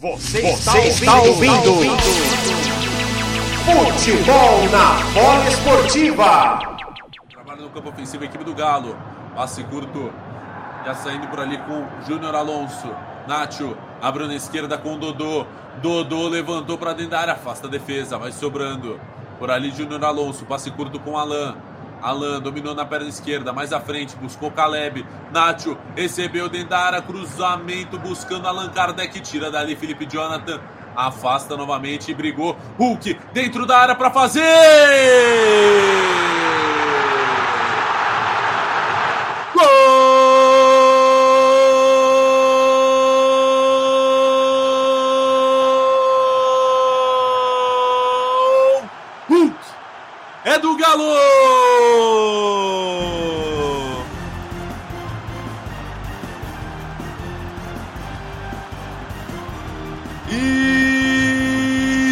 Você, Você está, ouvindo, ouvindo. Futebol na bola esportiva. Trabalha no campo ofensivo a equipe do Galo. Passe curto. Já saindo por ali com Júnior Alonso. Nacho abriu na esquerda com Dodô. Dodô levantou para dentro da área. Afasta a defesa. Vai sobrando. Por ali Júnior Alonso. Passe curto com Alain. Alan dominou na perna esquerda, mais à frente, buscou Caleb. Nacho recebeu dentro da área, cruzamento buscando Allan Kardec, tira dali Felipe Jonathan. Afasta novamente e brigou. Hulk dentro da área para fazer!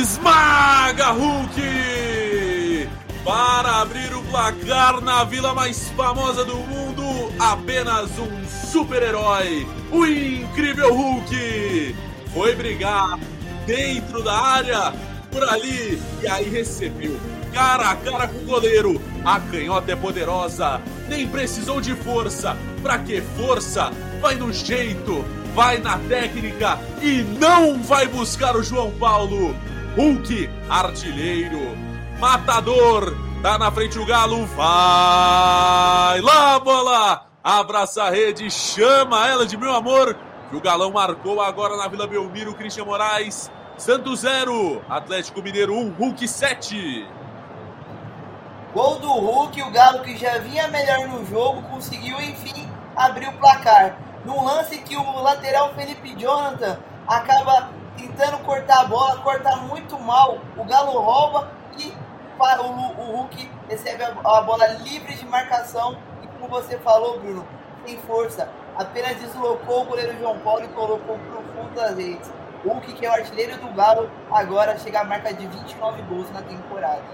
Esmaga Hulk! Para abrir o placar na vila mais famosa do mundo, apenas um super-herói, o incrível Hulk! Foi brigar dentro da área, por ali, e aí recebeu cara a cara com o goleiro. A canhota é poderosa, nem precisou de força. Pra que força? Vai no jeito, vai na técnica e não vai buscar o João Paulo. Hulk, artilheiro, matador, tá na frente o Galo, vai lá, bola! Abraça a rede, chama ela de meu amor. Que o Galão marcou agora na Vila Belmiro, Christian Moraes. Santos 0, Atlético Mineiro 1, Hulk 7. Gol do Hulk, o Galo que já vinha melhor no jogo, conseguiu enfim abrir o placar. Num lance que o lateral Felipe Jonathan acaba tentando cortar a bola, corta muito mal, o Galo rouba e o, Hulk recebe a, bola livre de marcação e como você falou, Bruno, tem força. Apenas deslocou o goleiro João Paulo e colocou pro fundo das redes. Hulk, que é o artilheiro do Galo, agora chega à marca de 29 gols na temporada.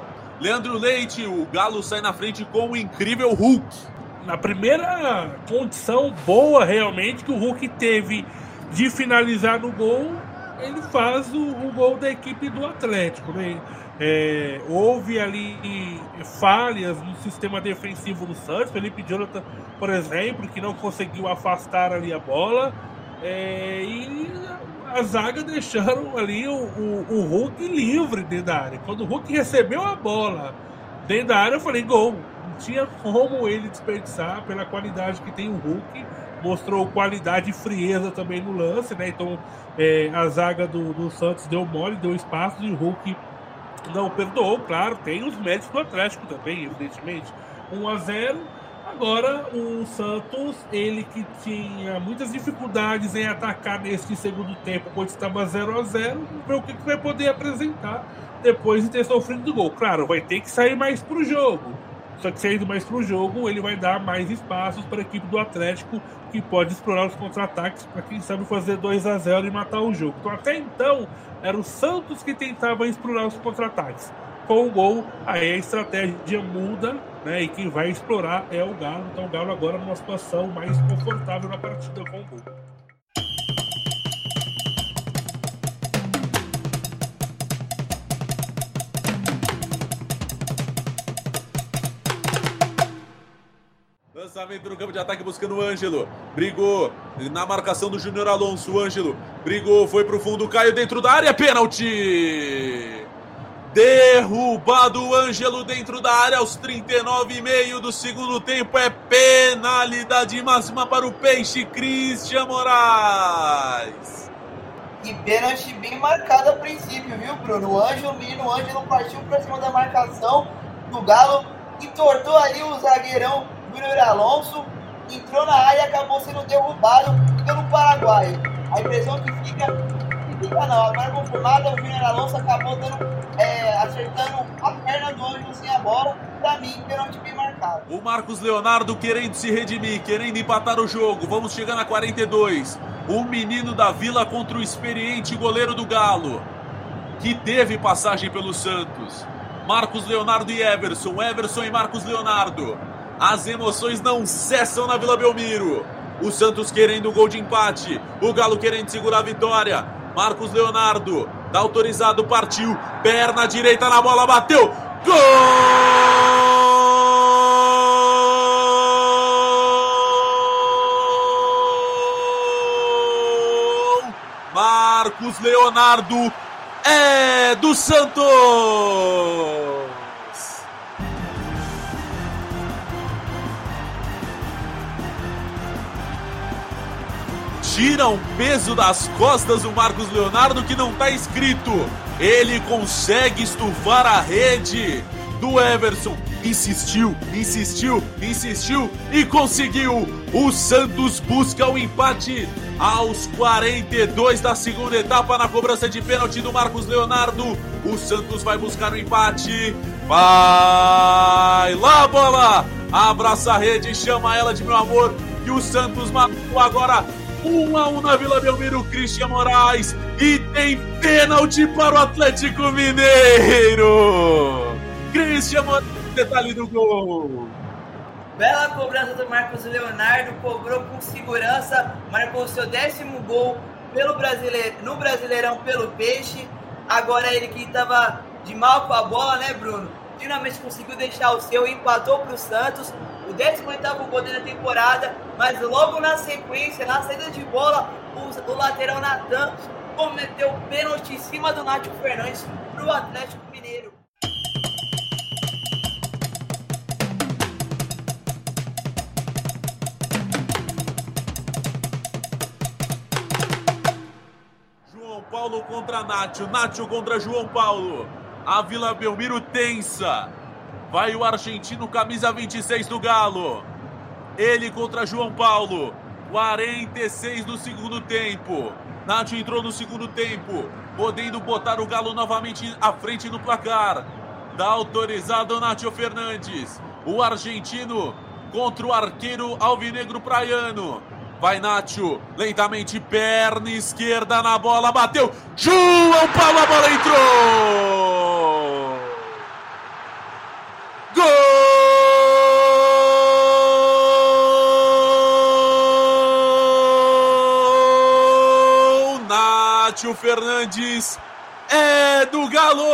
Leandro Leite, o Galo sai na frente com o incrível Hulk. Na primeira condição boa realmente que o Hulk teve de finalizar no gol, ele faz o, o gol da equipe do Atlético. Né? É, houve ali falhas no sistema defensivo do Santos. Felipe Jonathan, por exemplo, que não conseguiu afastar ali a bola. É, e a zaga deixaram ali o, o, o, Hulk livre dentro da área. Quando o Hulk recebeu a bola dentro da área, eu falei: gol. Não tinha como ele desperdiçar pela qualidade que tem o Hulk. Mostrou qualidade e frieza também no lance, né? Então é, a zaga do, do Santos deu mole, deu espaço e o Hulk não perdoou. Claro, tem os méritos do Atlético também, evidentemente. 1 a 0 Agora, o Santos, ele que tinha muitas dificuldades em atacar neste segundo tempo, quando estava 0 a 0 ver o que, vai poder apresentar depois de ter sofrido do gol. Claro, vai ter que sair mais para o jogo. Só que saindo mais para o jogo, ele vai dar mais espaços para a equipe do Atlético, que pode explorar os contra-ataques para quem sabe fazer 2 a 0 e matar o jogo. Então, até então, era o Santos que tentava explorar os contra-ataques com o gol, aí a estratégia muda, né? E quem vai explorar é o Galo. Então o Galo agora numa situação mais confortável na partida com o gol. Lançamento no campo de ataque buscando o Ângelo. Brigou na marcação do Júnior Alonso. O Ângelo brigou, foi pro fundo, caiu dentro da área. Pênalti! Derrubado o Ângelo dentro da área aos 39,5 do segundo tempo. É penalidade máxima para o Peixe Cristian Moraes. E pênalti bem marcado a princípio, viu, Bruno? O Ângelo, o o Ângelo partiu para cima da marcação do Galo, entortou ali o zagueirão Júnior Alonso, entrou na área e acabou sendo derrubado pelo Paraguai. A impressão que fica fica não. Agora confirmada, o Júnior Alonso acabou dando, é, acertando a perna do Ângelo sem a bola. Pra mim, pênalti bem marcado. O Marcos Leonardo querendo se redimir, querendo empatar o jogo. Vamos chegar na 42. O menino da Vila contra o experiente goleiro do Galo, que teve passagem pelo Santos. Marcos Leonardo e Everson, Everson e Marcos Leonardo. As emoções não cessam na Vila Belmiro. O Santos querendo o gol de empate. O Galo querendo segurar a vitória. Marcos Leonardo, tá autorizado, partiu. Perna direita na bola, bateu. Gol! Marcos Leonardo é do Santos! Tira um peso das costas do Marcos Leonardo que não está escrito. Ele consegue estufar a rede do Everson. Insistiu, insistiu, insistiu e conseguiu. O Santos busca o empate aos 42 da segunda etapa na cobrança de pênalti do Marcos Leonardo. O Santos vai buscar o empate. Vai lá, bola! Abraça a rede, chama ela de meu amor. E o Santos matou agora 1 a 1 na Vila Belmiro, Christian Moraes. E tem pênalti para o Atlético Mineiro. Christian Moraes, detalhe do gol. Bela cobrança do Marcos Leonardo, cobrou com segurança, marcou seu décimo gol pelo brasileiro, no Brasileirão pelo Peixe. Agora ele que estava de mal com a bola, né, Bruno? Finalmente conseguiu deixar o seu, empatou para o Santos o 18 gol da temporada, mas logo na sequência, na saída de bola, o, o lateral Natan cometeu pênalti em cima do Nátio Fernandes para o Atlético Mineiro. João Paulo contra Nátio, Nátio contra João Paulo. A Vila Belmiro tensa. Vai o argentino, camisa 26 do Galo. Ele contra João Paulo. 46 do segundo tempo. Nath entrou no segundo tempo, podendo botar o Galo novamente à frente no placar. Dá autorizado Nátio Fernandes. O argentino contra o arqueiro alvinegro praiano. Vai Nacho, lentamente, perna esquerda na bola, bateu. João Paulo, a bola entrou! Fernandes é do Galo!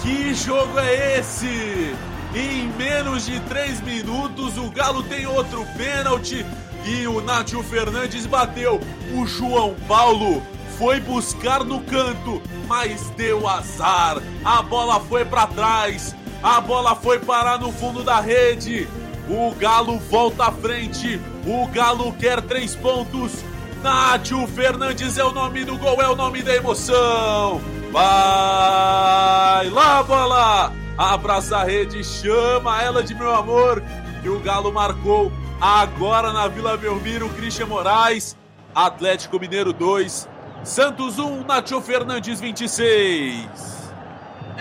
Que jogo é esse? Em menos de três minutos, o Galo tem outro pênalti e o Nátio Fernandes bateu. O João Paulo foi buscar no canto, mas deu azar. A bola foi para trás. A bola foi parar no fundo da rede. O Galo volta à frente. O Galo quer três pontos. Nátio Fernandes é o nome do gol, é o nome da emoção. Vai lá, bola! Abraça a rede, chama ela de meu amor. E o Galo marcou agora na Vila Belmiro, Christian Moraes. Atlético Mineiro 2, Santos 1, Nátio Fernandes 26.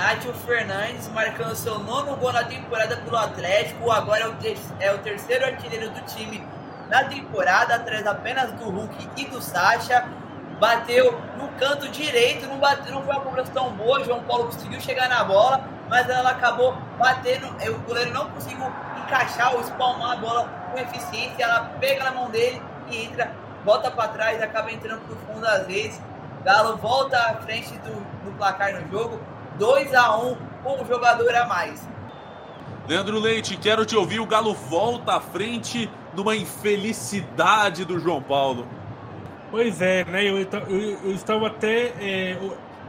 Nátio Fernandes marcando seu nono gol na temporada pelo Atlético. Agora é o, é o terceiro artilheiro do time na temporada, atrás apenas do Hulk e do Sacha. Bateu no canto direito, não, não foi uma cobrança tão boa. João Paulo conseguiu chegar na bola, mas ela acabou batendo. O goleiro não conseguiu encaixar ou espalmar a bola com eficiência. Ela pega na mão dele e entra, volta para trás, acaba entrando pro fundo às vezes. Galo volta à frente do, do placar no jogo, 2 a 1 com um jogador a mais. Leandro Leite, quero te ouvir. O Galo volta à frente numa infelicidade do João Paulo. Pois é, né? Eu, eu, eu estava até é,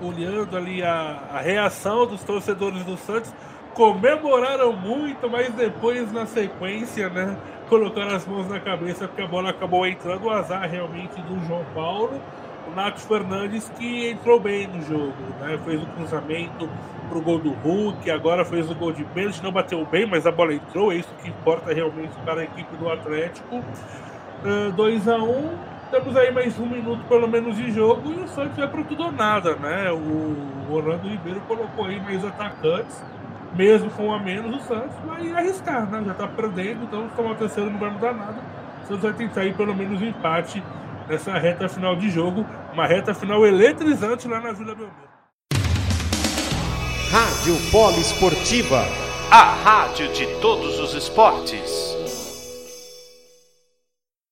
olhando ali a, a, reação dos torcedores do Santos. Comemoraram muito, mas depois, na sequência, né? Colocaram as mãos na cabeça porque a bola acabou entrando. O azar realmente do João Paulo. O Nath Fernandes que entrou bem no jogo, né? Fez o cruzamento pro gol do Hulk, agora fez o gol de pênalti, não bateu bem, mas a bola entrou, é isso que importa realmente para a equipe do Atlético. 2 uh, a 1 um, temos aí mais um minuto pelo menos de jogo e o Santos é para tudo ou nada, né? O Orlando Ribeiro colocou aí mais atacantes, mesmo com a menos, o Santos vai arriscar, né? Já tá perdendo, então tomar o terceiro não vai mudar nada. O Santos vai tentar aí pelo menos um empate nessa reta final de jogo, uma reta final eletrizante lá na Vila Belmiro. Rádio Polo Esportiva a rádio de todos os esportes.